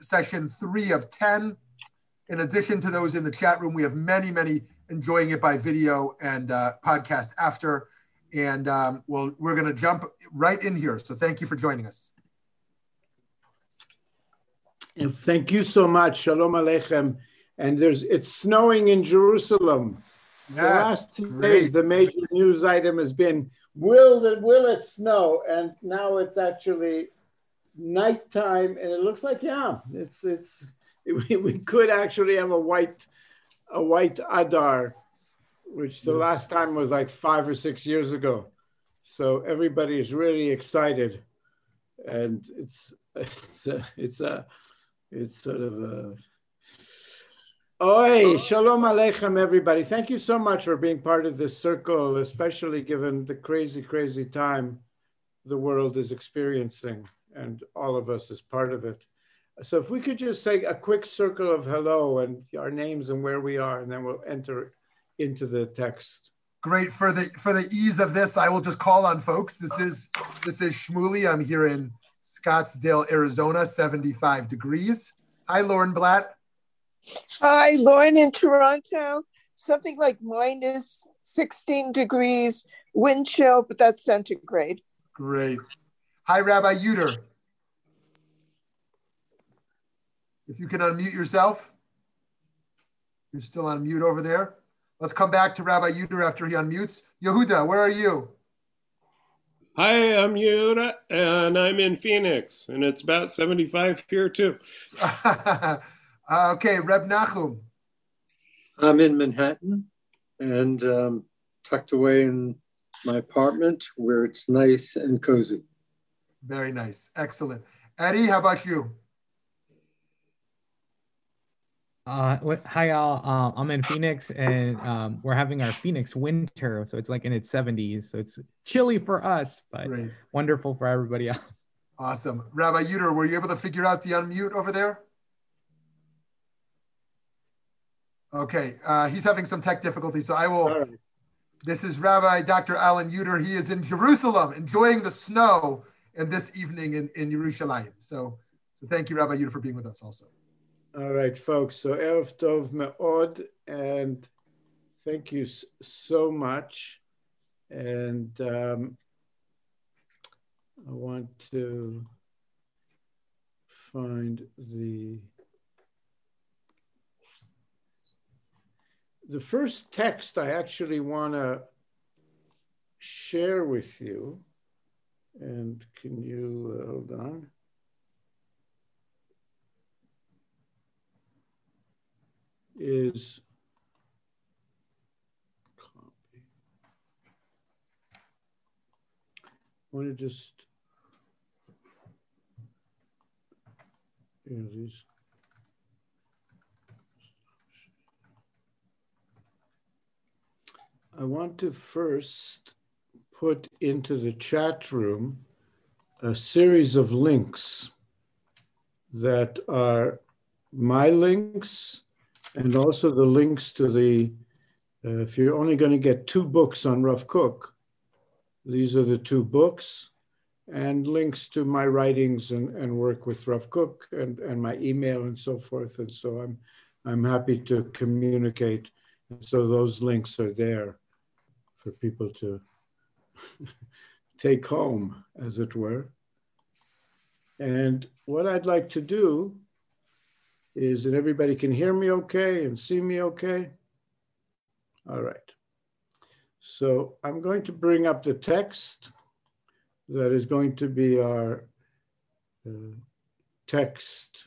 session three of 10. In addition to those in the chat room, we have many, many enjoying it by video and uh, podcast after. And um, well, we're going to jump right in here. So thank you for joining us. And thank you so much. Shalom Aleichem. And there's it's snowing in Jerusalem. Yeah, the last two great. days, the major news item has been will it will it snow? And now it's actually nighttime, and it looks like yeah, it's it's we, we could actually have a white a white Adar, which the last time was like five or six years ago. So everybody is really excited, and it's it's a, it's a it's sort of a Oi, oh. shalom aleichem, everybody. Thank you so much for being part of this circle, especially given the crazy, crazy time the world is experiencing, and all of us is part of it. So, if we could just say a quick circle of hello and our names and where we are, and then we'll enter into the text. Great for the for the ease of this, I will just call on folks. This is this is Shmuley. I'm here in Scottsdale, Arizona, 75 degrees. Hi, Lauren Blatt. Hi, Lauren in Toronto. Something like minus 16 degrees, wind chill, but that's centigrade. Great. Hi, Rabbi Uter. If you can unmute yourself. You're still on mute over there. Let's come back to Rabbi Uter after he unmutes. Yehuda, where are you? Hi, I'm Yehuda, and I'm in Phoenix, and it's about 75 here too. Uh, okay, Reb Nachum. I'm in Manhattan and um, tucked away in my apartment where it's nice and cozy. Very nice. Excellent. Eddie, how about you? Uh, hi y'all. Uh, I'm in Phoenix, and um, we're having our Phoenix winter, so it's like in its 70s. So it's chilly for us, but Great. wonderful for everybody else. Awesome, Rabbi Uter. Were you able to figure out the unmute over there? Okay, uh, he's having some tech difficulties, so I will. Right. This is Rabbi Dr. Alan Uter. He is in Jerusalem, enjoying the snow, and this evening in in Yerushalayim. So, so thank you, Rabbi Uter, for being with us also. All right, folks. So Erev Tov Me'od, and thank you so much. And um, I want to find the the first text I actually want to share with you, and can you uh, hold on? Is copy. I want to just, you these. I want to first put into the chat room a series of links that are my links and also the links to the, uh, if you're only going to get two books on Rav Kook, these are the two books and links to my writings and, and work with Rav Kook and, and my email and so forth. And so I'm, I'm happy to communicate. And so those links are there for people to take home, as it were. And what I'd like to do is that everybody can hear me okay and see me okay. All right. So I'm going to bring up the text that is going to be our uh, text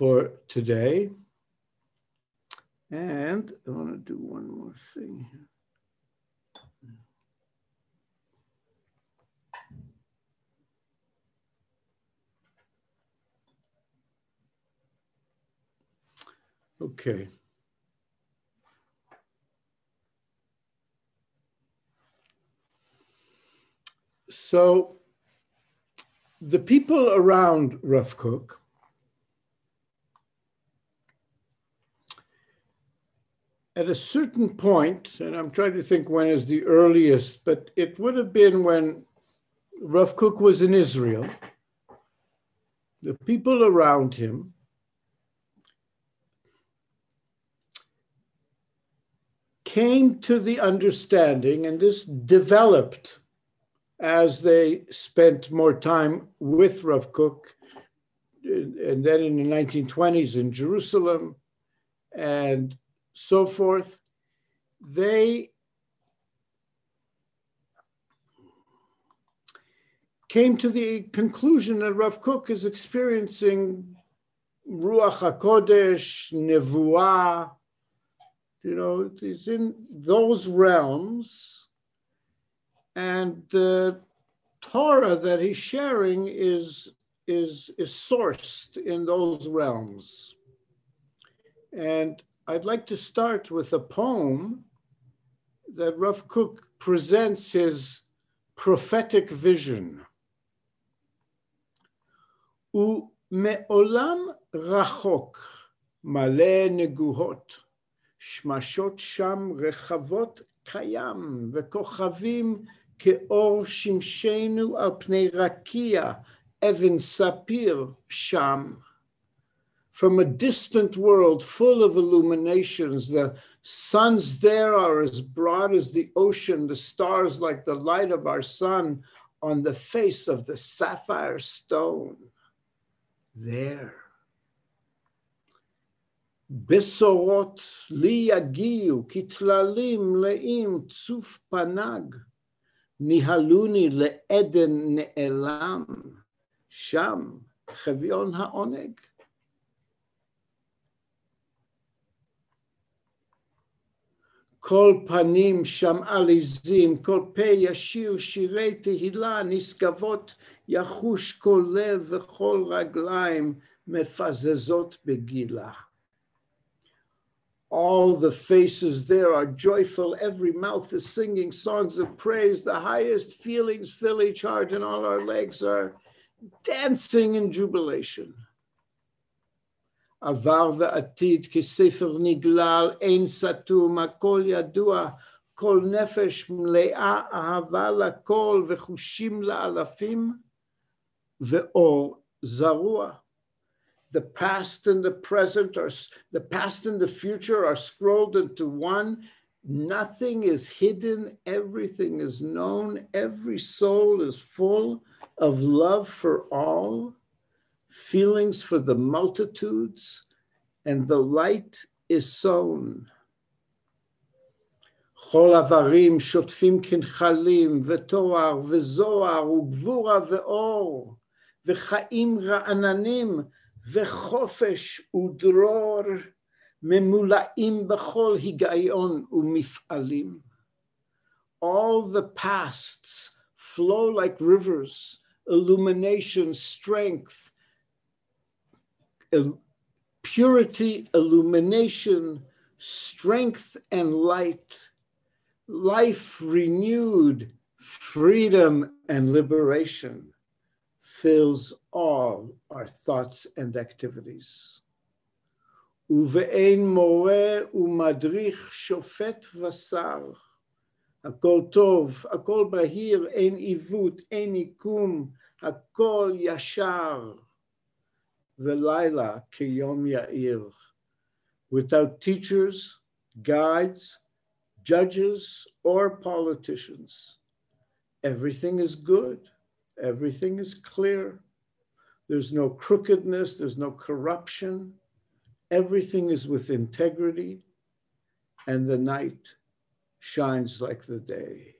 for today. And I want to do one more thing here. Okay. So the people around Rav Kook at a certain point, and I'm trying to think when is the earliest, but it would have been when Rav Kook was in Israel. The people around him came to the understanding, and this developed as they spent more time with Rav Kook, and then in the 1920s in Jerusalem and so forth, they came to the conclusion that Rav Kook is experiencing Ruach HaKodesh, Nevuah, you know, it's in those realms. And the Torah that he's sharing is, is, is sourced in those realms. And I'd like to start with a poem that Rav Kook presents his prophetic vision. U me'olam rachok מלא נגוהות, שמשות שם רחבות קיים, וכוכבים כאור שמשנו על פני רקיע, אבן ספיר From a distant world full of illuminations, the suns there are as broad as the ocean, the stars like the light of our sun on the face of the sapphire stone. There בשורות לי יגיעו כטללים מלאים צוף פנג, ניהלוני לעדן נעלם, שם חביון העונג. כל פנים שם עליזים, כל פה ישיר שירי תהילה, נשגבות יחוש כל לב וכל רגליים מפזזות בגילה. all the faces there are joyful. Every mouth is singing songs of praise. The highest feelings fill each heart, and all our legs are dancing in jubilation. עבר ועתיד כספר נגלל, אין סתום, הכל ידוע, כל נפש מלאה אהבה לכל וחושים לאלפים, ואור זרוע the past and the present are the past and the future are scrolled into one nothing is hidden everything is known every soul is full of love for all feelings for the multitudes and the light is sown כל עברים שוטפים כנחלים ותואר וזוהר וגבורה ואור וחיים רעננים וחופש ודרור ממולאים בכל היגיון ומפעלים. All the pasts flow like rivers, illumination, strength, purity, illumination, strength, and light, life renewed, freedom, and liberation fills all our thoughts and activities. ובאין מורה ומדריך שופט ושר. הכל טוב, הכל בהיר, אין עיוות, אין עיקום, הכל ישר. ya'ir, without teachers, guides, judges, or politicians. Everything is good. Everything is clear. There's no crookedness. There's no corruption. Everything is with integrity. And the night shines like the day.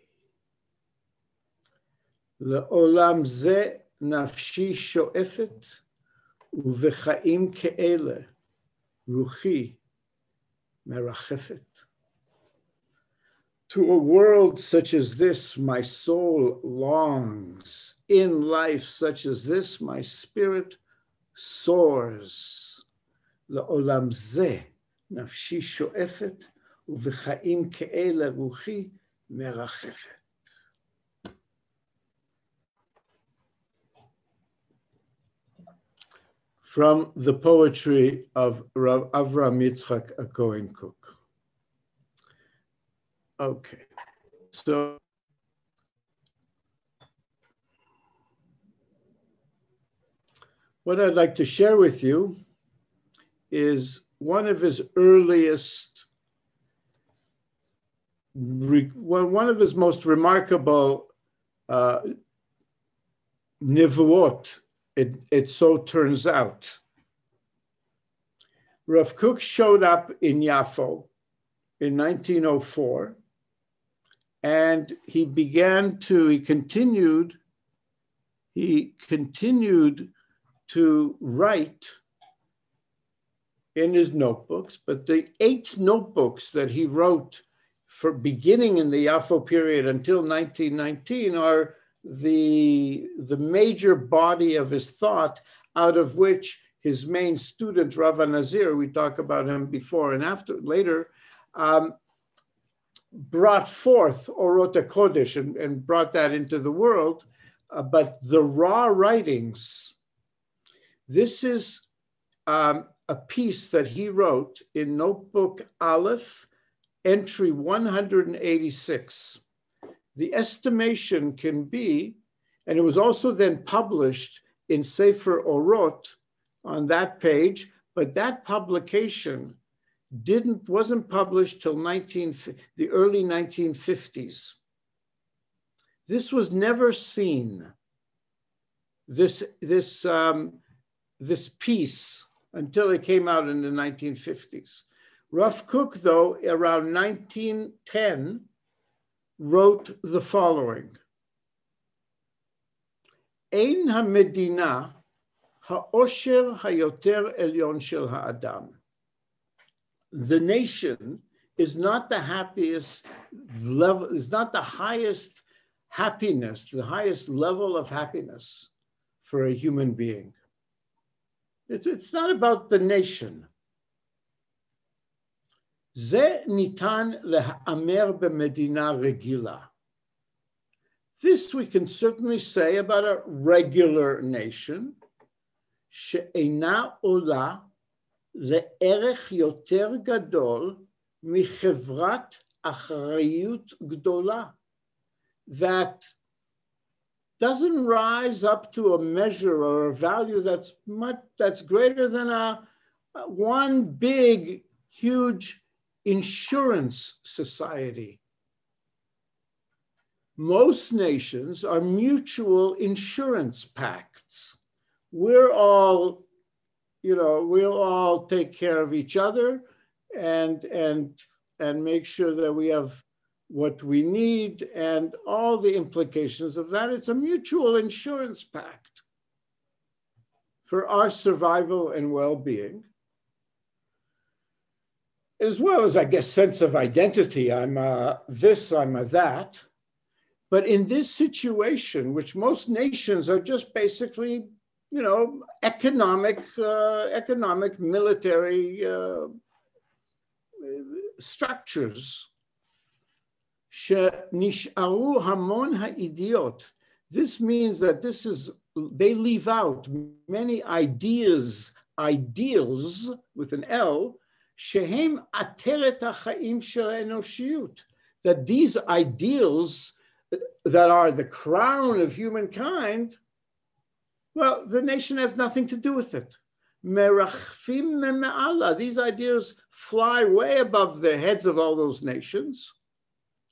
Le'olam ze nafshi sho'efet ובחיים כאלה רוחי מרחפת. To a world such as this, my soul longs. In life such as this, my spirit soars. לעולם זה נפשי שואפת, ובחיים כאלה רוחי מרחפת. From the poetry of Rav Avram Yitzchak Cohen Kook. Okay. So what I'd like to share with you is one of his earliest, one of his most remarkable uh, nivuot, it, it so turns out. Rav Kook showed up in Yafo in 1904 and he began to, he continued, he continued to write in his notebooks, but the eight notebooks that he wrote for beginning in the Yafo period until 1919 are the, the major body of his thought, out of which his main student, Rav Nazir, we talk about him before and after later, um, brought forth Orot HaKodesh and, and, brought that into the world. Uh, but the raw writings, this is um, a piece that he wrote in Notebook Aleph, entry 186. The estimation can be, and it was also then published in Sefer Orot on that page, but that publication didn't wasn't published till 19 the early 1950s. This was never seen. This this um, this piece until it came out in the 1950s. Rav Kook, though, around 1910, wrote the following Ein Hamedina, Haosher Hayoter Elyon Shel Ha'adam. The nation is not the happiest level, is not the highest happiness, the highest level of happiness for a human being. It's, it's not about the nation. זה ניתן להאמר במדינה רגילה. This we can certainly say about a regular nation, שאינה עולה לערך יותר גדול מחברת אחריות גדולה. That doesn't rise up to a measure or a value that's much that's greater than a, a one big huge insurance society. Most nations are mutual insurance pacts. We're all you know we'll all take care of each other and and and make sure that we have what we need, and all the implications of that. It's a mutual insurance pact for our survival and well being, as well as, I guess, sense of identity. I'm a this, I'm a that. But in this situation, which most nations are just basically, you know, economic, uh, economic, military uh, structures, שנשארו המון הידיעות. This means that this is, they leave out many ideas, ideals with an L, שהם עטרת החיים של האנושיות. That these ideals that are the crown of humankind, well, the nation has nothing to do with it. These ideas fly way above the heads of all those nations.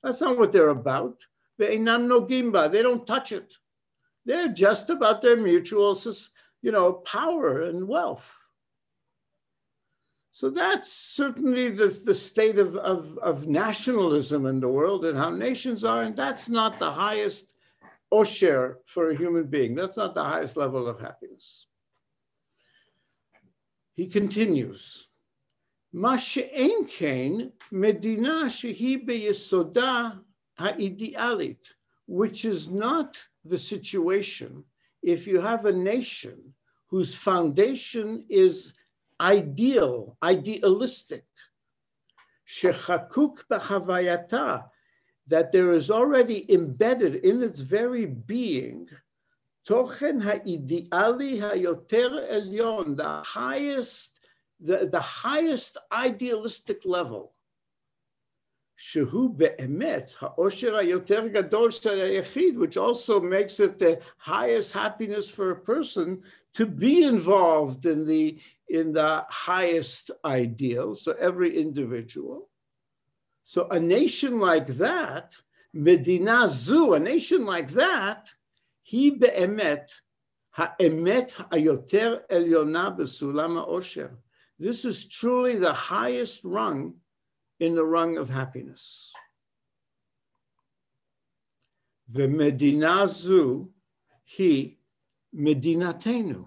That's not what they're about. They don't touch it. They're just about their mutual, you know, power and wealth. So that's certainly the, the state of, of, of nationalism in the world and how nations are. And that's not the highest osher for a human being. That's not the highest level of happiness. He continues. מה שאין כן מדינה שהיא ביסודה האידיאלית, which is not the situation if you have a nation whose foundation is ideal, idealistic, shechakuk b'havayata, that there is already embedded in its very being tochen ha'ideali hayoter elyon, the highest, the, the highest idealistic level. Shehu be'emet ha'osher hayoter gadol which also makes it the highest happiness for a person to be involved in the, in the highest ideal, so every individual. So a nation like that, Medina Zu, a nation like that, he be'emet, ha'emet hayoter elyona besulam ha'osher. This is truly the highest rung in the rung of happiness. The Medina Zu, he, Medinatenu,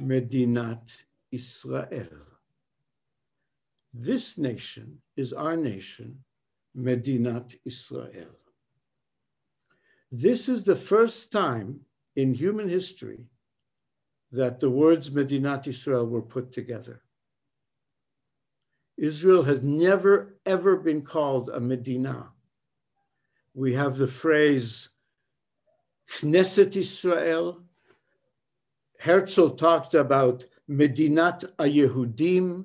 Medinat Israel. This nation is our nation, Medinat Israel. This is the first time in human history that the words Medinat Israel were put together. Israel has never, ever been called a Medina. We have the phrase Knesset Israel. Herzl talked about Medinat Ayehudim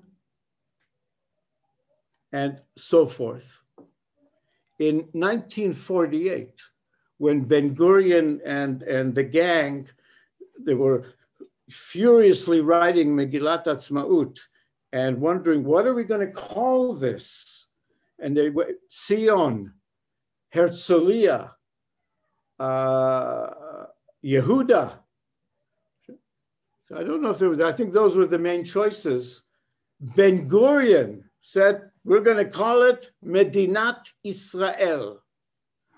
and so forth. In 1948, when Ben Gurion and, and the gang, they were furiously writing Megillat Atzmaut, and wondering, what are we going to call this? And they went, Sion, Herzliya, uh, Yehuda. So I don't know if there was, I think those were the main choices. Ben Gurion said, We're going to call it Medinat Israel.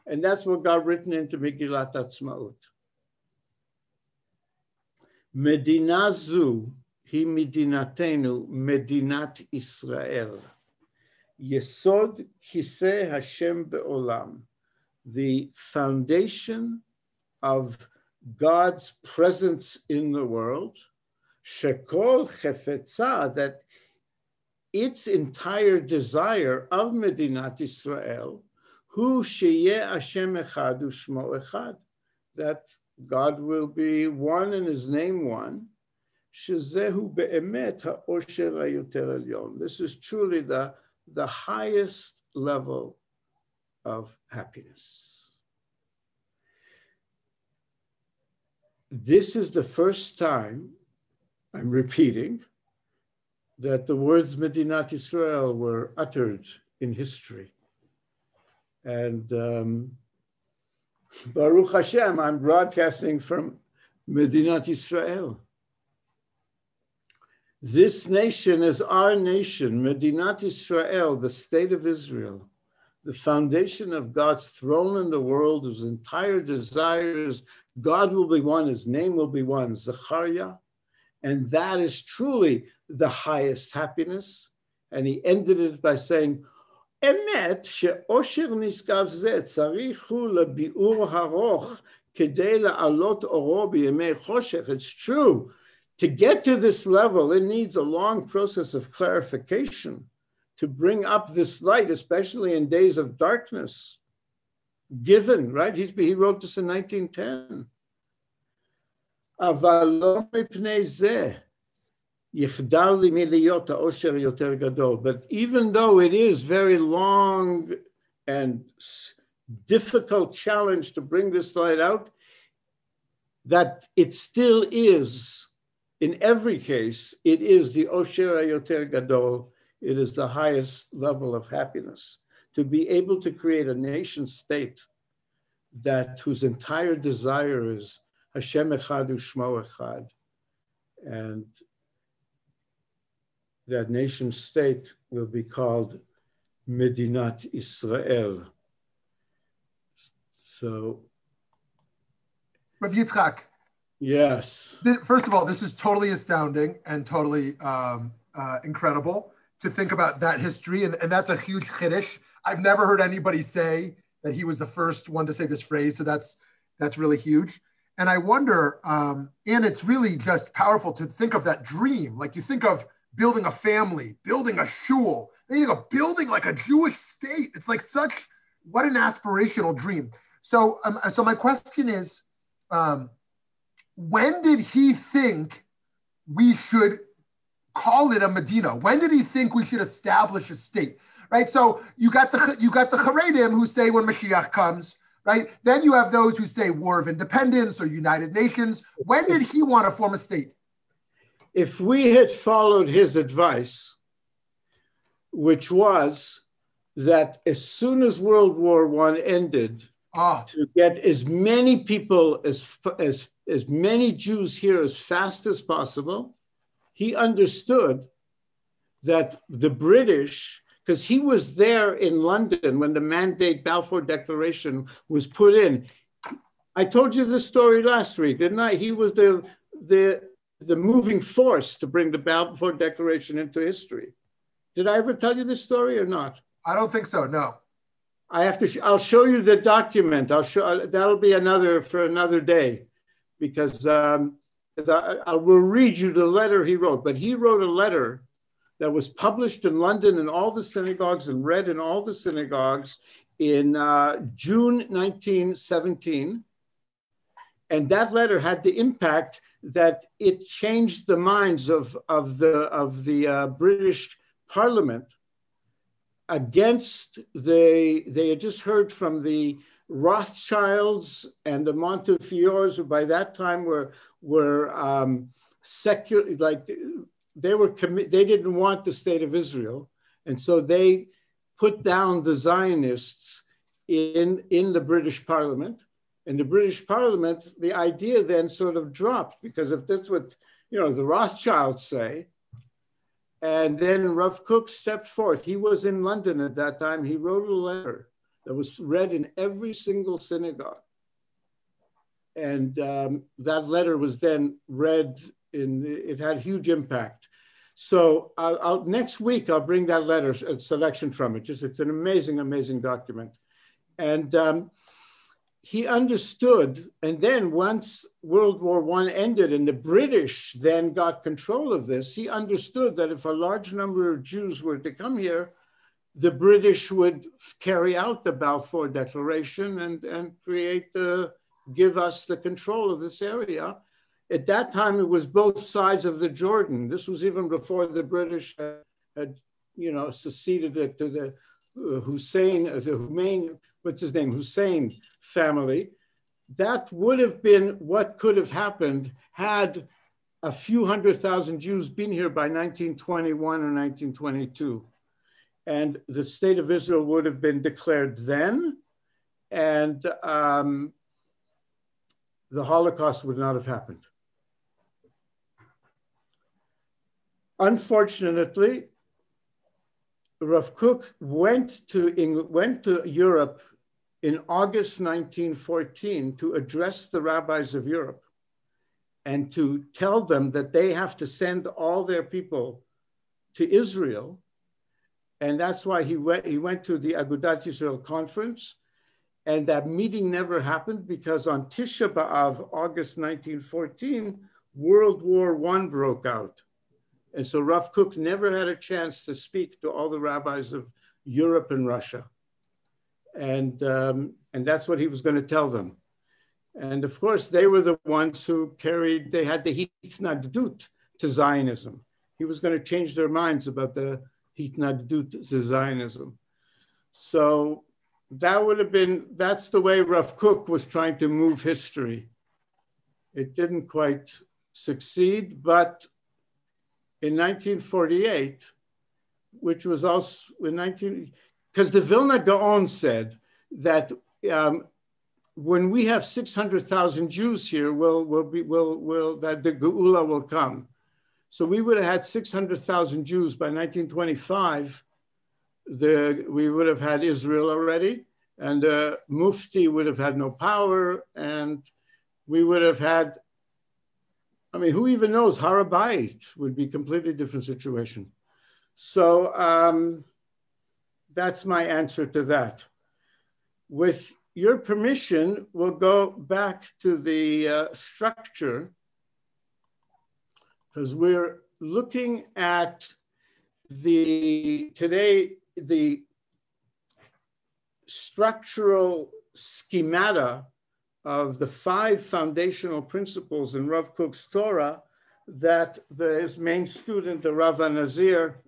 And that's what got written into Megillat Atzmaut. Medinazu hi medinatenu, Medinat Israel. Yesod kiseh Hashem be'olam the foundation of God's presence in the world, Shekol Chefetza, that its entire desire of Medinat Israel, Hu Sheye Hashem Echad Ushmo Echad, that God will be one and his name one. Shezehu Be'emet Ha'osher HaYoter Elyon. This is truly the, the highest level of happiness. This is the first time, I'm repeating, that the words Medinat Israel were uttered in history. And um, Baruch Hashem, I'm broadcasting from Medinat Israel. This nation is our nation, Medinat Israel, the state of Israel, the foundation of God's throne in the world, whose entire desires, God will be one, his name will be one, Zechariah. And that is truly the highest happiness. And he ended it by saying, אמת שאושר נשגב זה צריך הוא לביאור ארוך כדי לעלות אורו בימי חושך. It's true to get to this level, it needs a long process of clarification to bring up this light, especially in days of darkness. Given, right? He's, he wrote this in 1910. But even though it is very long and difficult challenge to bring this light out, that it still is in every case, it is the Osher Yoter Gadol, it is the highest level of happiness. To be able to create a nation state that whose entire desire is Hashem Echad Ushmo Echad, and that nation state will be called Medinat Israel. So, Rav Yitzchak, Yes. First of all, this is totally astounding and totally um, uh, incredible to think about that history. And, and that's a huge chiddush. I've never heard anybody say that he was the first one to say this phrase. So that's, that's really huge. And I wonder, um, and it's really just powerful to think of that dream. Like you think of building a family, building a shul, then you building like a Jewish state. It's like such, what an aspirational dream. So, um, so my question is, um, when did he think we should call it a Medina? When did he think we should establish a state? right? So you got the you got the Haredim who say when Mashiach comes, right? Then you have those who say War of Independence or United Nations. When did he want to form a state? If we had followed his advice, which was that as soon as World War One ended, oh. to get as many people as as as many Jews here as fast as possible, he understood that the British, because he was there in London when the Mandate Balfour Declaration was put in. I told you the story last week, didn't I? He was the the the moving force to bring the Balfour Declaration into history. Did I ever tell you this story or not? I don't think so. No. I have to. Sh- I'll show you the document. I'll show. Uh, that'll be another for another day, because um, I, I will read you the letter he wrote. But he wrote a letter that was published in London in all the synagogues and read in all the synagogues in uh, June 1917. And that letter had the impact that it changed the minds of, of the, of the uh, British Parliament against the, they had just heard from the Rothschilds and the Montefiores, who by that time were, were um, secular, like they were commi- they didn't want the state of Israel, and so they put down the Zionists in in the British Parliament. In the British Parliament, the idea then sort of dropped because if that's what you know the Rothschilds say, and then Rav Kook stepped forth. He was in London at that time. He wrote a letter that was read in every single synagogue. And um, that letter was then read in, it had huge impact. So I'll, I'll, next week, I'll bring that letter a selection from it. Just it's an amazing, amazing document. And um, he understood. And then once World War One ended and the British then got control of this, he understood that if a large number of Jews were to come here, the British would carry out the Balfour Declaration and, and create the, give us the control of this area. At that time, it was both sides of the Jordan. This was even before the British had, you know, seceded it to the uh, Hussein, uh, the Hussein, what's his name, Hussein family, that would have been what could have happened had a few hundred thousand Jews been here by 1921 or 1922. And the state of Israel would have been declared then, and um, the Holocaust would not have happened. Unfortunately, Rav Kook went to, England, went to Europe in August 1914 to address the rabbis of Europe and to tell them that they have to send all their people to Israel. And that's why he went, he went to the Agudat Israel conference. And that meeting never happened because on Tisha B'Av, August 1914, World War I broke out. And so Rav Kook never had a chance to speak to all the rabbis of Europe and Russia and um, and that's what he was going to tell them. And of course, they were the ones who carried. They had the hitnagdut to Zionism. He was going to change their minds about the hitnagdut to Zionism. So that would have been. That's the way Rav Kook was trying to move history. It didn't quite succeed, but in 1948, which was also in 19 because the Vilna Gaon said that um, when we have 600,000 Jews here, we'll, we'll be, we'll, we'll, that the Geula will come. So we would have had 600,000 Jews by 1925. The, we would have had Israel already, and uh, Mufti would have had no power, and we would have had, I mean, who even knows? Har HaBayit would be a completely different situation. So, um, that's my answer to that. With your permission, we'll go back to the uh, structure because we're looking at the today the structural schemata of the five foundational principles in Rav Kook's Torah that the, his main student, the Rav Nazir,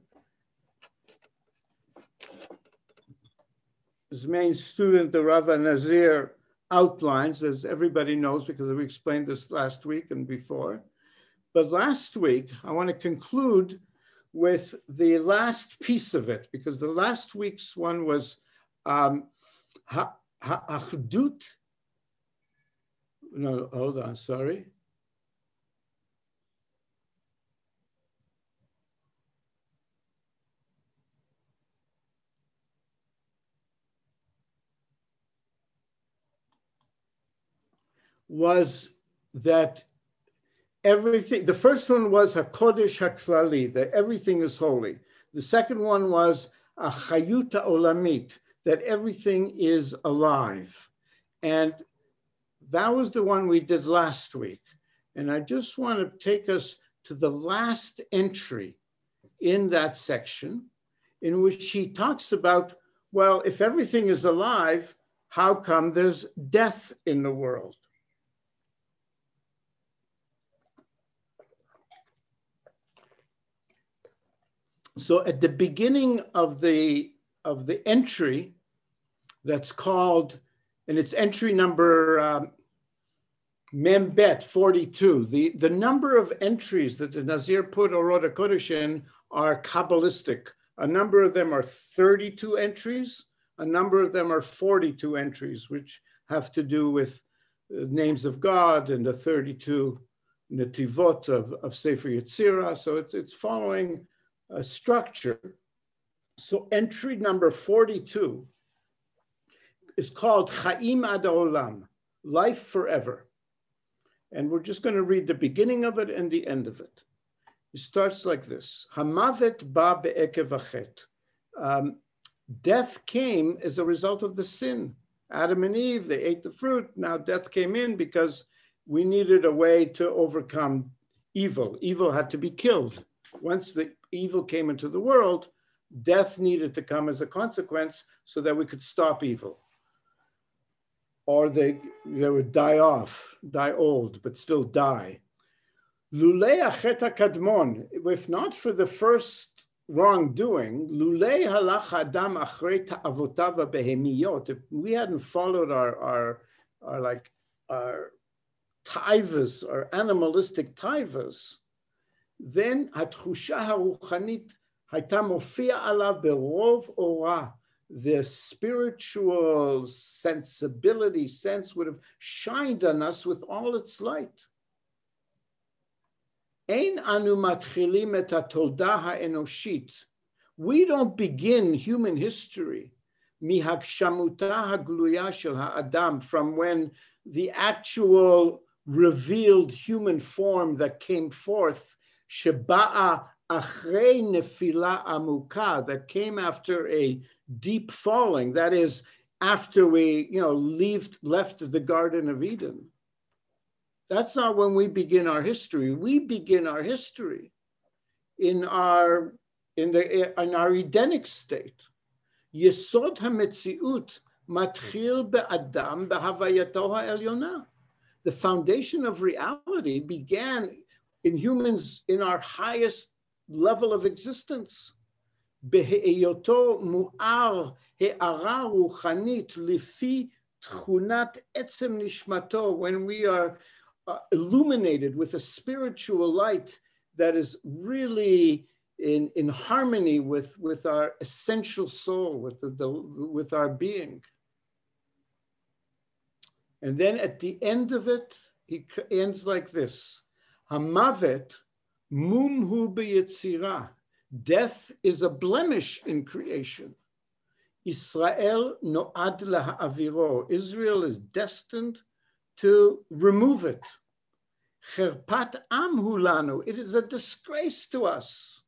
main student, the Rava Nazir, outlines, as everybody knows, because we explained this last week and before. But last week, I want to conclude with the last piece of it, because the last week's one was um, Ha'achdut. No, hold on, sorry. was that everything, the first one was HaKodesh HaKlali, that everything is holy. The second one was Achayuta Olamit, that everything is alive. And that was the one we did last week. And I just want to take us to the last entry in that section, in which he talks about well, if everything is alive, how come there's death in the world? So at the beginning of the of the entry that's called and it's entry number um, Membet 42. The, the number of entries that the Nazir put Orot HaKodesh in are Kabbalistic. A number of them are 32 entries, a number of them are 42 entries, which have to do with uh, names of God and the 32 nativot of, of Sefer Yetzirah. So it's, it's following uh, structure. So entry number 42 is called Chaim Ad Olam, life forever. And we're just going to read the beginning of it and the end of it. It starts like this Hamavet ba be'ekev um, Death came as a result of the sin. Adam and Eve, they ate the fruit. Now death came in because we needed a way to overcome evil. Evil had to be killed. Once the evil came into the world, death needed to come as a consequence so that we could stop evil. Or they, they would die off, die old, but still die. Lulei acheta kadmon, if not for the first wrongdoing, lulei halach adam achrei ta'avotava behemiyot, if we hadn't followed our, our, our like, our taivas, our animalistic taivas, then התחושה הרוחנית הייתה מופיע עליו ברוב אורה. The spiritual sensibility, sense would have shined on us with all its light. אין אנו מתחילים את התולדה האנושית. We don't begin human history מהגשמותה הגלויה של האדם, from when the actual revealed human form that came forth Sheba'a achrei nefila amuka, that came after a deep falling, that is, after we, you know, left, left the Garden of Eden. That's not when we begin our history. We begin our history in our in the in our Edenic state. Yesod hametziut matchil be'adam be'havayato ha'elyona. The foundation of reality began in humans in our highest level of existence. בהיותו מואר הערה רוחנית לפי תכונת עצם נשמתו, when we are uh, illuminated with a spiritual light that is really in, in harmony with, with our essential soul, with, the, the, with our being. And then at the end of it, he ends like this. Hamavet mumhu beyetzira. Death is a blemish in creation. Israel noad laha'aviro. Israel is destined to remove it. Cherpat am hulanu. It is a disgrace to us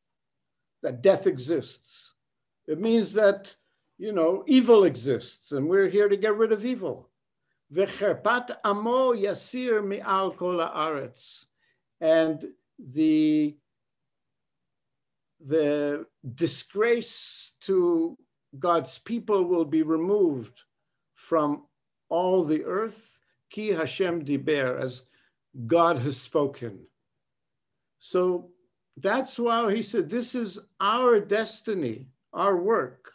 that death exists. It means that, you know, evil exists and we're here to get rid of evil. V'cherpat amo yasir mi'al kol haaretz and the the disgrace to God's people will be removed from all the earth. Ki Hashem diber, as God has spoken. So that's why he said, This is our destiny, our work,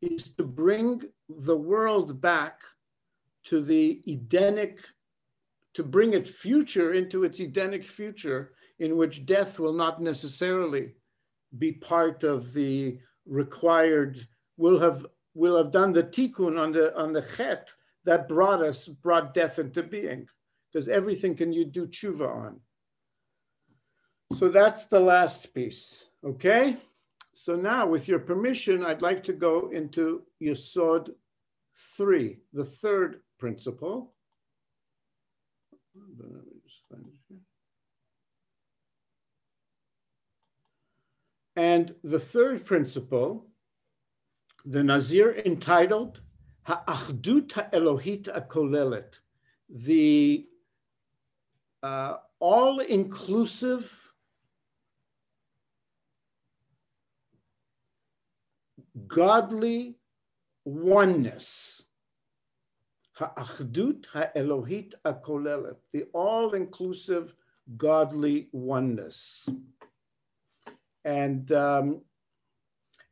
is to bring the world back to the Edenic, to bring its future into its Edenic future, in which death will not necessarily be part of the required, will have will have done the tikkun on the on the chet that brought us, brought death into being. Because everything can you do tshuva on. So that's the last piece, okay? So now, with your permission, I'd like to go into Yesod 3, the third principle. And the third principle, the Nazir entitled Ha'achdut Ha'elohit Akolelet, the uh, all-inclusive godly oneness. Ha'achdut ha'elohit akolelet, the all-inclusive godly oneness. And, um,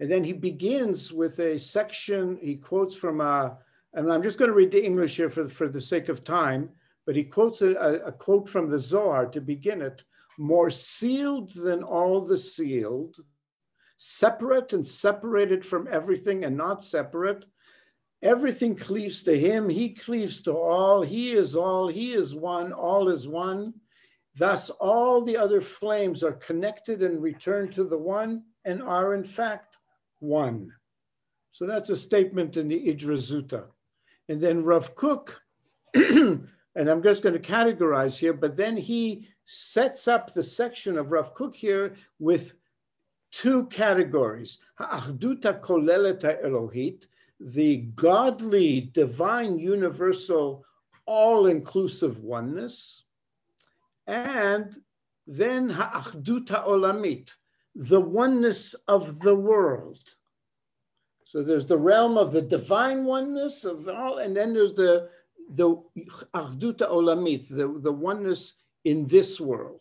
and then he begins with a section, he quotes from a, and I'm just going to read the English here for, for the sake of time, but he quotes a, a quote from the Zohar to begin it, more sealed than all the sealed, separate and separated from everything and not separate. Everything cleaves to him, he cleaves to all, he is all, he is one, all is one. Thus, all the other flames are connected and return to the one and are in fact one. So that's a statement in the Idra Zuta. And then Rav Kook, and I'm just going to categorize here, but then he sets up the section of Rav Kook here with two categories. Ha'achduta koleleta Elohit, the godly, divine, universal, all-inclusive oneness, and then ha'achduta olamit, the oneness of the world. So there's the realm of the divine oneness of all, and then there's the the achduta olamit, the, the oneness in this world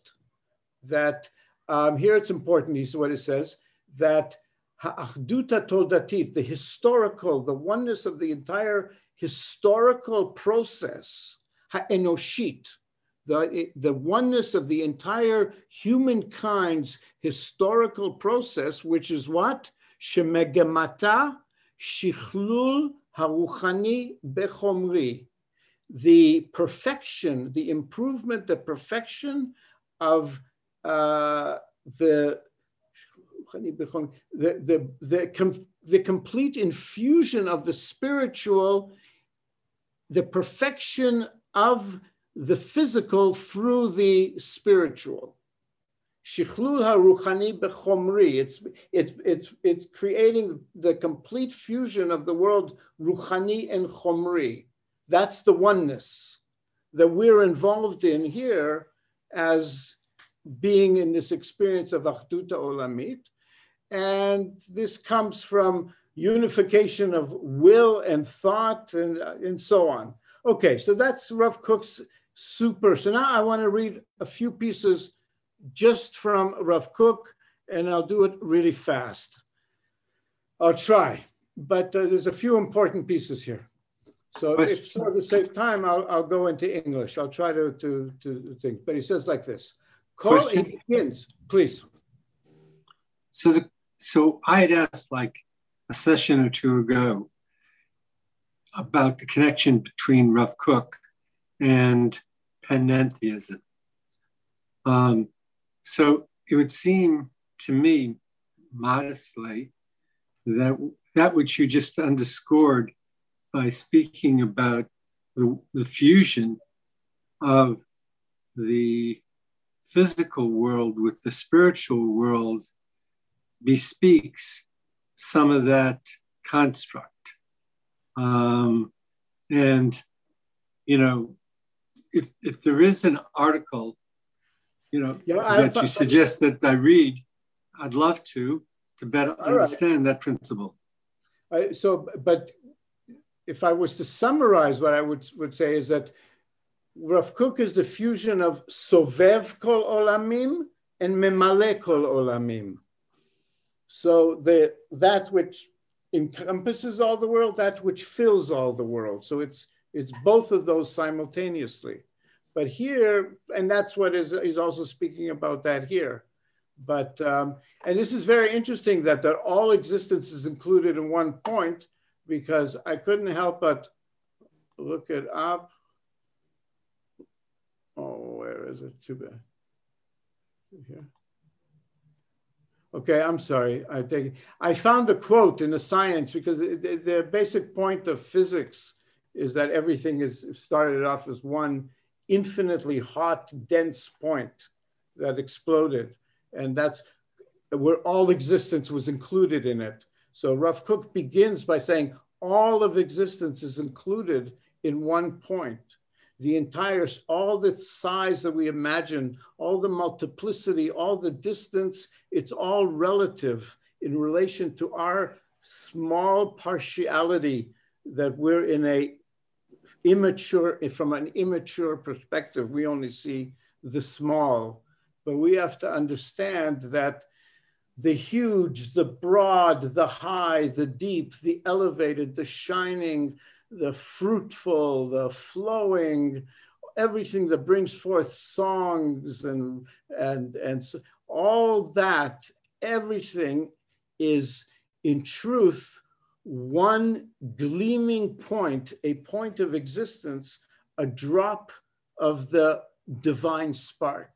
that um, here it's important, is what it says, that ha'achduta toldatit, the historical, the oneness of the entire historical process, ha'enoshit, the, the oneness of the entire humankind's historical process, which is what? Shemegemata shichlul haruchani bechomri. The perfection, the improvement, the perfection of uh, the the, the, the, com, the complete infusion of the spiritual, the perfection of the physical through the spiritual. Haruchani bechomri. It's it's it's it's creating the complete fusion of the world ruchani and chomri. That's the oneness that we're involved in here as being in this experience of Achduta Olamit. And this comes from unification of will and thought and, and so on. Okay, so that's Rav Kook's super. So now I want to read a few pieces just from Rav Kook, and I'll do it really fast. I'll try, but uh, there's a few important pieces here. So if so to save time, I'll, I'll go into English. I'll try to, to, to think. But he says like this. Call it begins, please. So the so I had asked like a session or two ago about the connection between Rav Kook and panentheism. Um, so it would seem to me, modestly, that that which you just underscored by speaking about the, the fusion of the physical world with the spiritual world bespeaks some of that construct. Um, and, you know, if, if there is an article, you know, yeah, that you suggest that I read, I'd love to, to better understand right. that principle. Uh, so, but if I was to summarize what I would, would say is that Rav Kook is the fusion of Sovev Kol Olamim and Memale Kol Olamim. So the that which encompasses all the world, that which fills all the world. So it's it's both of those simultaneously. But here, and that's what is he's also speaking about that here. But um, and this is very interesting that that all existence is included in one point because I couldn't help but look it up. Oh, where is it? Too bad. Here. Okay, I'm sorry. I take. I found a quote in the science because the, the basic point of physics is that everything is started off as one infinitely hot, dense point that exploded, and that's where all existence was included in it. So Rav Kook begins by saying all of existence is included in one point the entire, all the size that we imagine, all the multiplicity, all the distance, it's all relative in relation to our small partiality that we're in a immature, from an immature perspective, we only see the small, but we have to understand that the huge, the broad, the high, the deep, the elevated, the shining, the fruitful, the flowing, everything that brings forth songs and and and so all that, everything is in truth one gleaming point, a point of existence, a drop of the divine spark.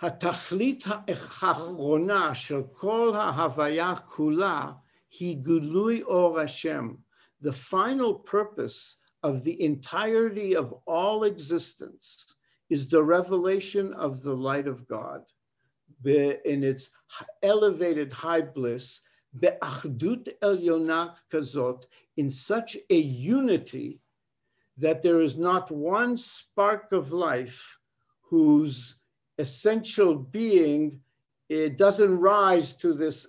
התכלית האחרונה של כל ההוויה כולה היא גילוי אור השם. The final purpose of the entirety of all existence is the revelation of the light of God in its elevated high bliss, be'achdut elyona kazot, in such a unity that there is not one spark of life whose essential being it doesn't rise to this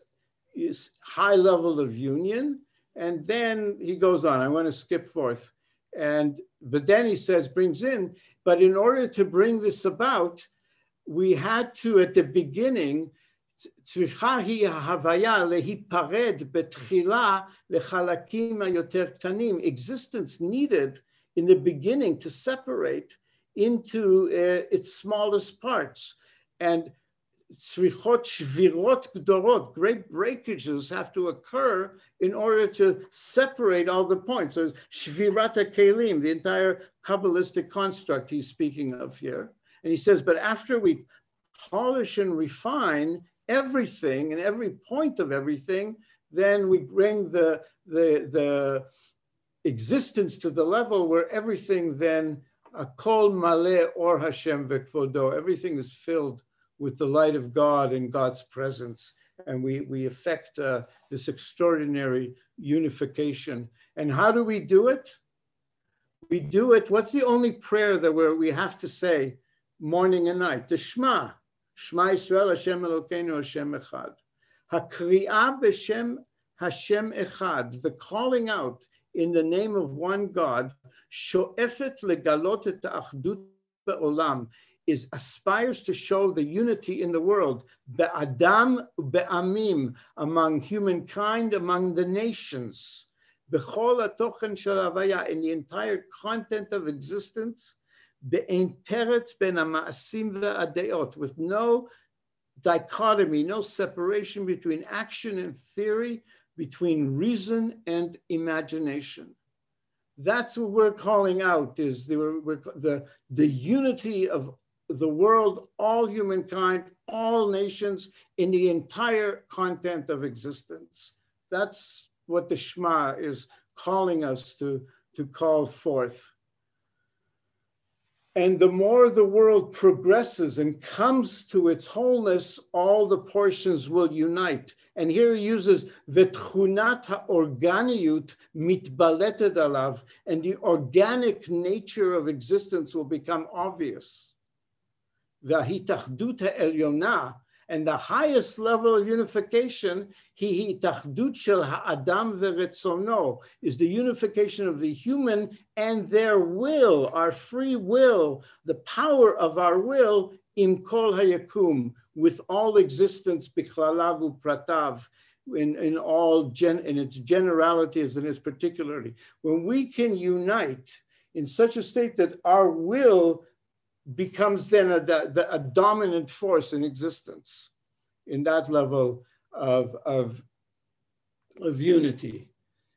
high level of union. And then he goes on, I want to skip forth. And but then he says, brings in, but in order to bring this about, we had to at the beginning, existence needed in the beginning to separate into uh, its smallest parts. And tzrichot shvirot gdorot, great breakages have to occur in order to separate all the points. So shvirata kelim, the entire Kabbalistic construct he's speaking of here. And he says, but after we polish and refine everything and every point of everything, then we bring the, the, the existence to the level where everything then A kol Maleh Or Hashem Vekvodo. Everything is filled with the light of God and God's presence. And we, we effect uh, this extraordinary unification. And how do we do it? We do it. What's the only prayer that we we have to say morning and night? The Shema. Shema Yisrael Hashem Elokeinu Hashem Echad. Hakri'ah b'Shem Hashem Echad. The calling out in the name of one God, sho'efet legalot et achdut be'olam, is aspires to show the unity in the world, be'adam be'amim, among humankind, among the nations, bechol atochen shel in the entire content of existence, be'en teretz ben ha'ma'asim ve'adeot, with no dichotomy, no separation between action and theory, between reason and imagination. That's what we're calling out is the, the, the unity of the world, all humankind, all nations in the entire content of existence. That's what the Shema is calling us to, to call forth. And the more the world progresses and comes to its wholeness, all the portions will unite. And here he uses vetchunat ha'organiyut mitbaleted alav, and the organic nature of existence will become obvious. V'hitachdut ha'elyonah, and the highest level of unification, hi tachdut shel ha'adam ve'retzono, is the unification of the human and their will, our free will, the power of our will, in kol hayakum, with all existence, bichlalav pratav, in, in all gen, in its generalities and its particularity. When we can unite in such a state that our will becomes then a, a, dominant force in existence in that level of, of, of unity.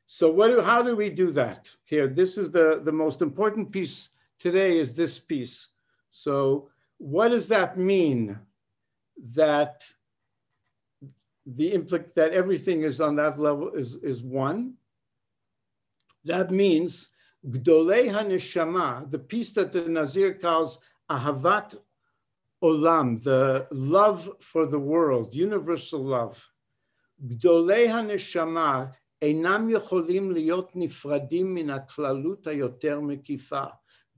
So what do, how do we do that? Here, this is the, the most important piece today is this piece. So what does that mean that the implic that everything is on that level is, is one? That means Gdolei HaNeshama, the piece that the Nazir calls Ahavat Olam, the love for the world, universal love. Gdolei HaNeshama אינם יכולים להיות נפרדים מן הכללות היותר מקיפה.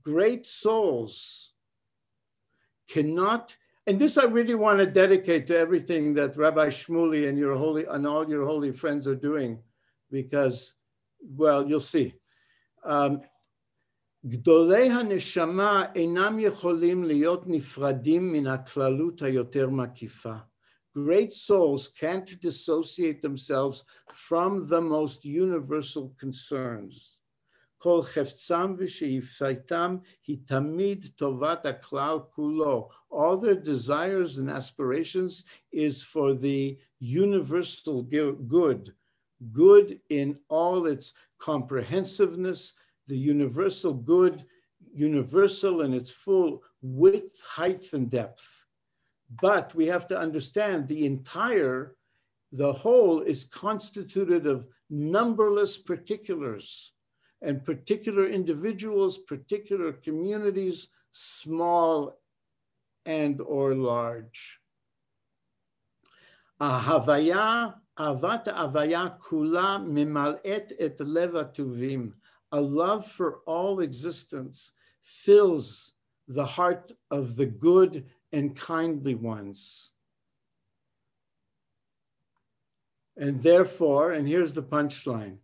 Great souls cannot, and this I really want to dedicate to everything that Rabbi Shmuley and your holy and all your holy friends are doing, because, well, you'll see. Um, גדולי הנשמה אינם יכולים להיות נפרדים מן הכללות היותר מקיפה. Great souls can't dissociate themselves from the most universal concerns. כל חפצם ושאיפתם היא תמיד טובת הכלל כולו. All their desires and aspirations is for the universal good, good in all its comprehensiveness, the universal good, universal in its full width, height, and depth. But we have to understand the entire, the whole is constituted of numberless particulars and particular individuals, particular communities, small and or large. Ahavaya, avat avaya kula mimal'et et leva tuvim. A love for all existence fills the heart of the good and kindly ones. And therefore, and here's the punchline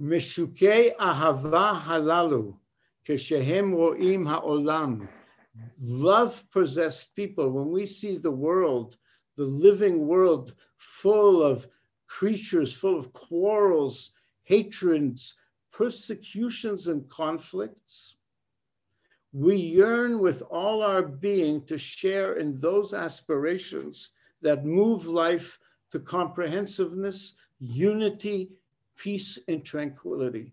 Meshukei ahava halalu, keshehem ro'im ha'olam. Love possessed people, when we see the world, the living world full of creatures, full of quarrels, hatreds, persecutions, and conflicts, we yearn with all our being to share in those aspirations that move life to comprehensiveness, unity, peace, and tranquility.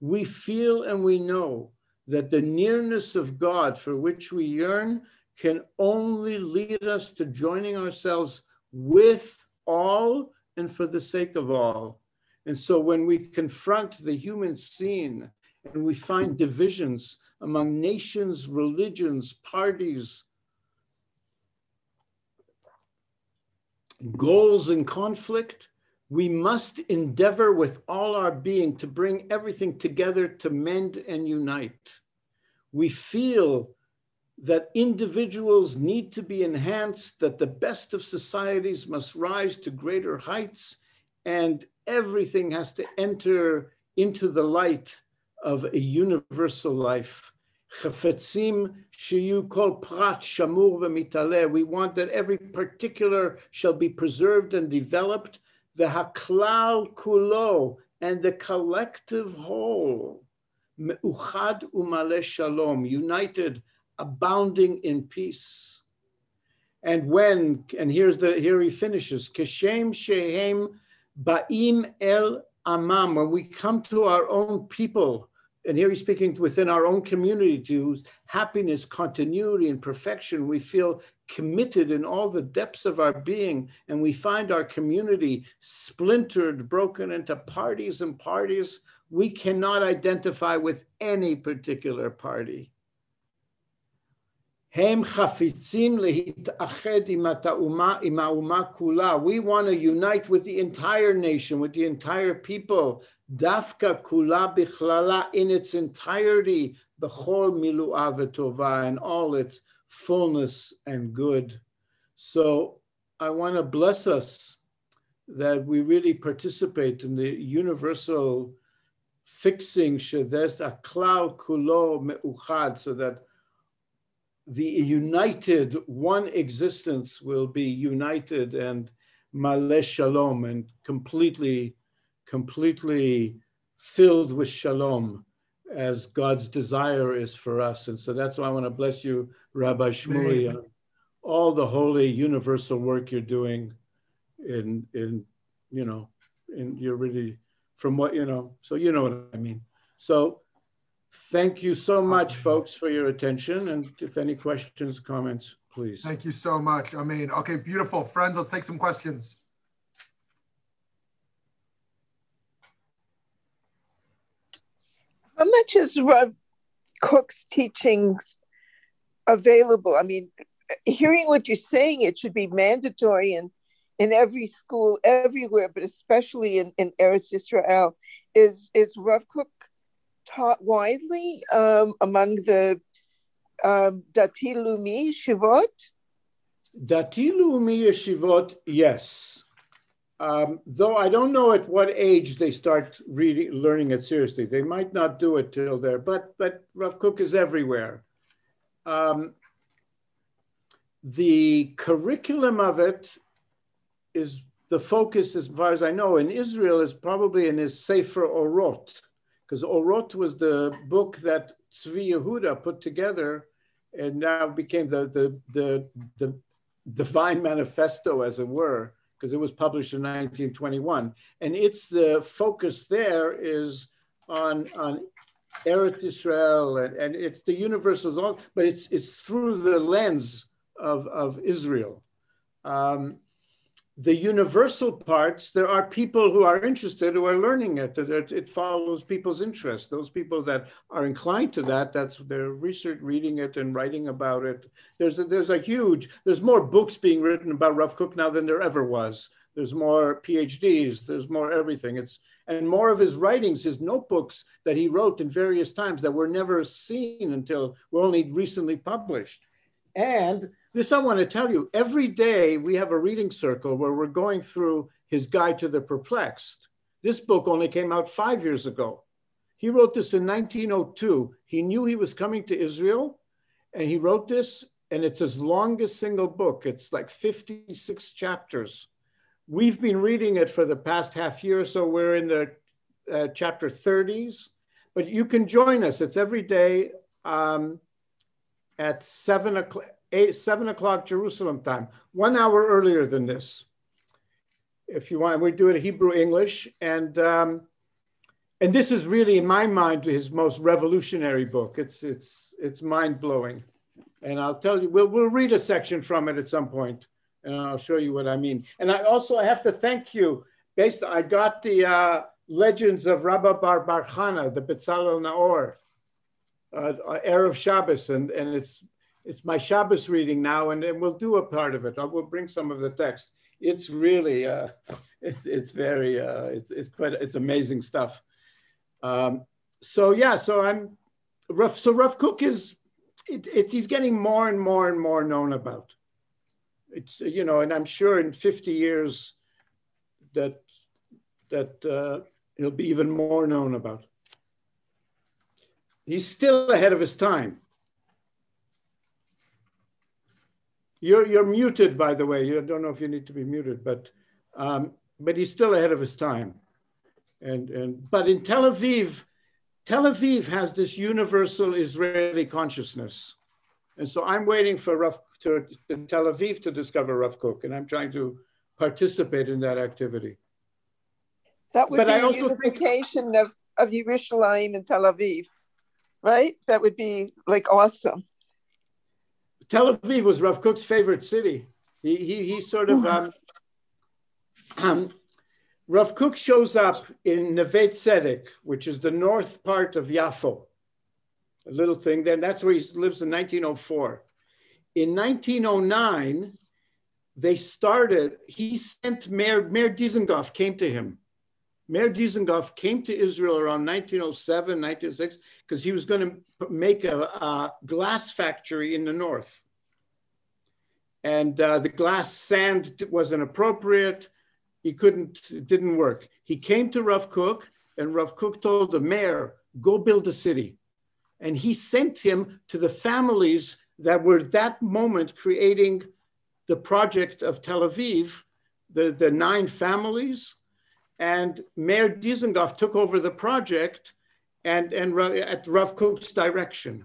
We feel and we know that the nearness of God for which we yearn can only lead us to joining ourselves with all and for the sake of all. And so when we confront the human scene and we find divisions, among nations, religions, parties, goals and conflict, we must endeavor with all our being to bring everything together to mend and unite. We feel that individuals need to be enhanced, that the best of societies must rise to greater heights, and everything has to enter into the light of a universal life. Chafetzim kol prat shamur. We want that every particular shall be preserved and developed. The haklal kulo and the collective whole. Meuchad umale shalom, united, abounding in peace. And when, and here's the, here he finishes, keshem shehem ba'im el amam, when we come to our own people, and here he's speaking within our own community to whose happiness, continuity, and perfection. We feel committed in all the depths of our being, and we find our community splintered, broken into parties and parties. We cannot identify with any particular party. הם חפיצים להתאחד עם האומה, עם האומה כולה. We want to unite with the entire nation, with the entire people. דווקא כולה בכללה in its entirety, בכל מילואה וטובה, and all its fullness and good. So I want to bless us that we really participate in the universal fixing, a cloud kulo meuchad, so that the united one existence will be united and maleh shalom and completely, completely filled with shalom as God's desire is for us. And so that's why I want to bless you, Rabbi Shmuley, all the holy universal work you're doing in, in, you know, and you're really from what, you know, so you know what I mean. So thank you so much, folks, for your attention. And if any questions, comments, please. Thank you so much. I mean, okay, beautiful. Friends, let's take some questions. How much is Rav Kook's teachings available? I mean, hearing what you're saying, it should be mandatory in, in every school, everywhere, but especially in, in Eretz Israel. Is, is Rav Kook taught widely um, among the um, Dati Lumi Shivot? Dati Lumi Yeshivot, yes. Um, though I don't know at what age they start reading, learning it seriously. They might not do it till there, but but Rav Kook is everywhere. Um, the curriculum of it is the focus, as far as I know, in Israel is probably in his Sefer Orot, because Orot was the book that Tzvi Yehuda put together, and now became the the the, the divine manifesto, as it were because it was published in 1921. And it's the focus there is on, on Eretz Israel and, and it's the universal, all, but it's, it's through the lens of, of Israel. Um, the universal parts, there are people who are interested who are learning it. It, it follows people's interest. Those people that are inclined to that, that's their research, reading it and writing about it. There's a, there's a huge, there's more books being written about Rav Kook now than there ever was. There's more PhDs, there's more everything. It's and more of his writings, his notebooks that he wrote in various times that were never seen until were only recently published. And this I want to tell you every day we have a reading circle where we're going through his guide to the perplexed. This book only came out five years ago. He wrote this in 1902. He knew he was coming to Israel and he wrote this, and it's his longest single book. It's like 56 chapters. We've been reading it for the past half year, so we're in the uh, chapter 30s. But you can join us. It's every day um, at seven o'clock eight, seven o'clock Jerusalem time, one hour earlier than this. If you want, we do it in Hebrew English, and um, and this is really, in my mind, his most revolutionary book. It's it's it's mind blowing, and I'll tell you, we'll we'll read a section from it at some point, and I'll show you what I mean. And I also have to thank you. Based, I got the uh, Legends of Rabbi Bar Bar Chana, the Betzalel Naor, uh, Erev Shabbos, and and it's it's my Shabbos reading now, and, and we'll do a part of it. I will bring some of the text. It's really, uh, it, it's very, uh, it's, it's quite, it's amazing stuff. Um, so yeah, so I'm rough. So Rav Kook is, it, it, he's getting more and more and more known about. It's you know, and I'm sure in 50 years that that uh, he'll be even more known about. He's still ahead of his time. You're, you're muted, by the way. You don't know if you need to be muted, but, um, but he's still ahead of his time. And, and, but in Tel Aviv, Tel Aviv has this universal Israeli consciousness. And so I'm waiting for Rav, to, to Tel Aviv to discover Rav Kook, and I'm trying to participate in that activity. That would but be I a unification think, of, of Yerushalayim and Tel Aviv, right? That would be like awesome. Tel Aviv was Rav Kook's favorite city. He, he, he sort of, um, um, Rav Kook shows up in Neve Tzedek, which is the north part of Yafo, a little thing there. That's where he lives in 1904. In 1909, they started, he sent Mayor, Mayor Dizengoff came to him. Mayor Dizengoff came to Israel around 1907, 1906, because he was going to make a, a, glass factory in the north. And uh, the glass sand wasn't appropriate. He couldn't, it didn't work. He came to Rav Kook, and Rav Kook told the mayor, go build a city. And he sent him to the families that were that moment creating the project of Tel Aviv, the, the nine families, and Mayor Dizengoff took over the project and, and at Rav Kook's direction.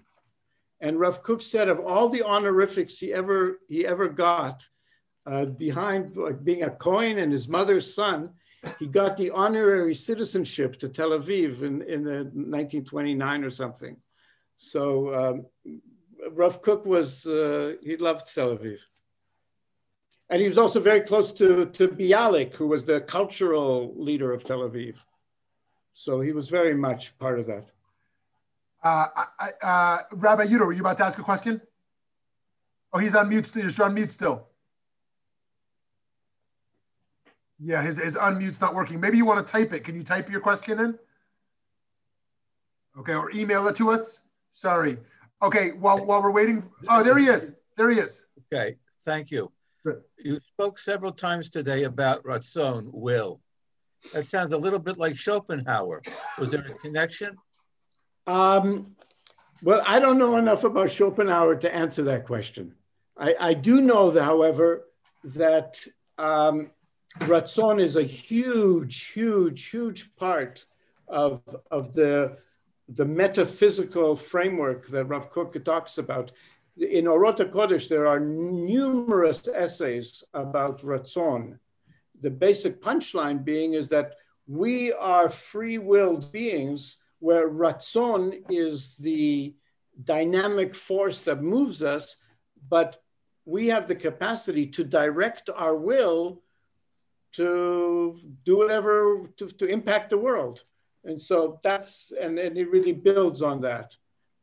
And Rav Kook said of all the honorifics he ever, he ever got, uh, behind being a Cohen and his mother's son, he got the honorary citizenship to Tel Aviv in, in the 1929 or something. So um, Rav Kook was, uh, he loved Tel Aviv. And he was also very close to, to Bialik, who was the cultural leader of Tel Aviv. So he was very much part of that. Uh, I, uh, Rabbi Yudo, were you about to ask a question? Oh, he's on mute. You're on mute still. Yeah, his, his unmute's not working. Maybe you want to type it. Can you type your question in? Okay, or email it to us. Sorry. Okay, while, while we're waiting. Oh, there he is. There he is. Okay, thank you. You spoke several times today about Ratzon, will. That sounds a little bit like Schopenhauer. Was there a connection? Um, well, I don't know enough about Schopenhauer to answer that question. I, I do know, however, that um, Ratzon is a huge, huge, huge part of, of the, the metaphysical framework that Rav Kook talks about. In Orot Kodesh, there are numerous essays about Ratzon. The basic punchline being is that we are free-willed beings where Ratzon is the dynamic force that moves us, but we have the capacity to direct our will to do whatever to, to impact the world. And so that's, and, and it really builds on that.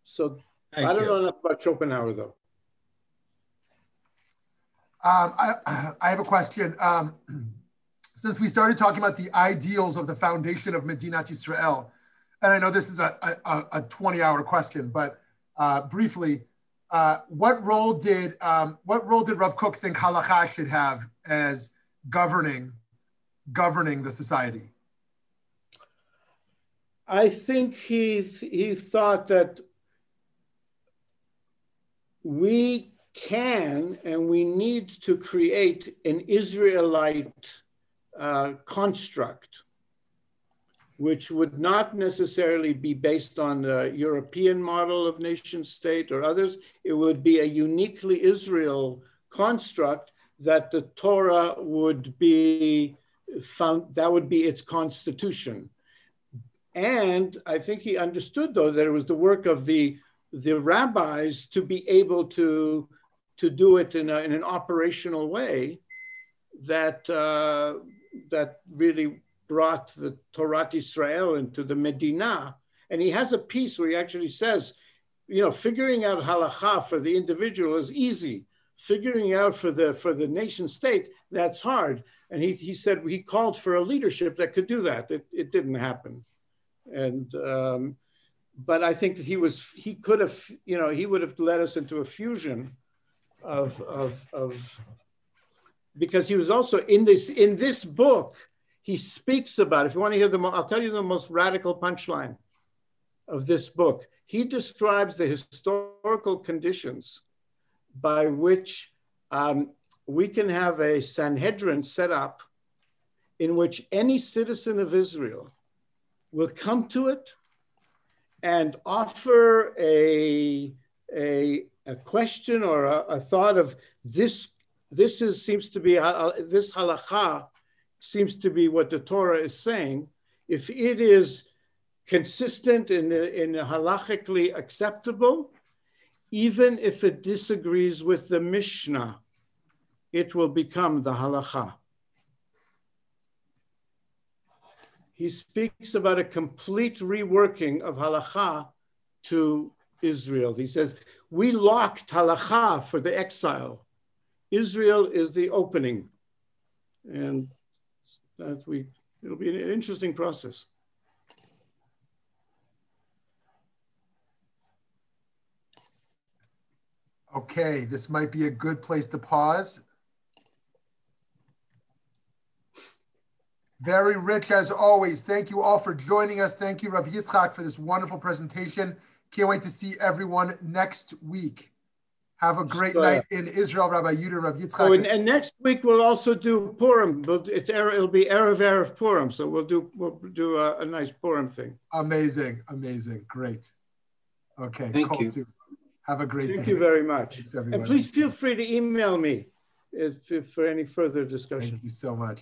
So Thank I don't you. know enough about Schopenhauer though. Um, I, I have a question. Um, since we started talking about the ideals of the foundation of Medinat Israel, and I know this is a, a, a 20 hour question, but uh, briefly, uh, what role did um, what role did Rav Kook think halacha should have as governing governing the society? I think he he thought that we can and we need to create an Israelite uh, construct, which would not necessarily be based on the European model of nation state or others. It would be a uniquely Israel construct that the Torah would be found, that would be its constitution. And I think he understood, though, that it was the work of the, the rabbis to be able to, to do it in, a, in an operational way that, uh, that really brought the Torah Israel into the Medina. And he has a piece where he actually says, you know, figuring out halacha for the individual is easy. Figuring out for the for the nation state that's hard. And he, he said he called for a leadership that could do that. It, it didn't happen. And um, but i think that he was he could have you know he would have led us into a fusion of of of because he was also in this in this book he speaks about if you want to hear the i'll tell you the most radical punchline of this book. He describes the historical conditions by which um, we can have a Sanhedrin set up in which any citizen of Israel will come to it and offer a, a, a question or a, a, thought of this, this is, seems to be, uh, this halacha seems to be what the Torah is saying. If it is consistent and halachically acceptable, even if it disagrees with the Mishnah, it will become the halacha. He speaks about a complete reworking of halacha to Israel. He says, We locked halacha for the exile. Israel is the opening. And that we, it'll be an interesting process. Okay, this might be a good place to pause. Very rich as always. Thank you all for joining us. Thank you, Rav Yitzchak, for this wonderful presentation. Can't wait to see everyone next week. Have a great so, night in Israel, Rabbi Yudah, Rabbi Yitzchak. Oh, and, and, next week we'll also do Purim. It's it'll be erev erev Purim, so we'll do we'll do a, a nice Purim thing. Amazing, amazing, great. Okay, thank you. Too. Have a great thank day. Thank you very much. and please feel free to email me if, if for any further discussion. Thank you so much.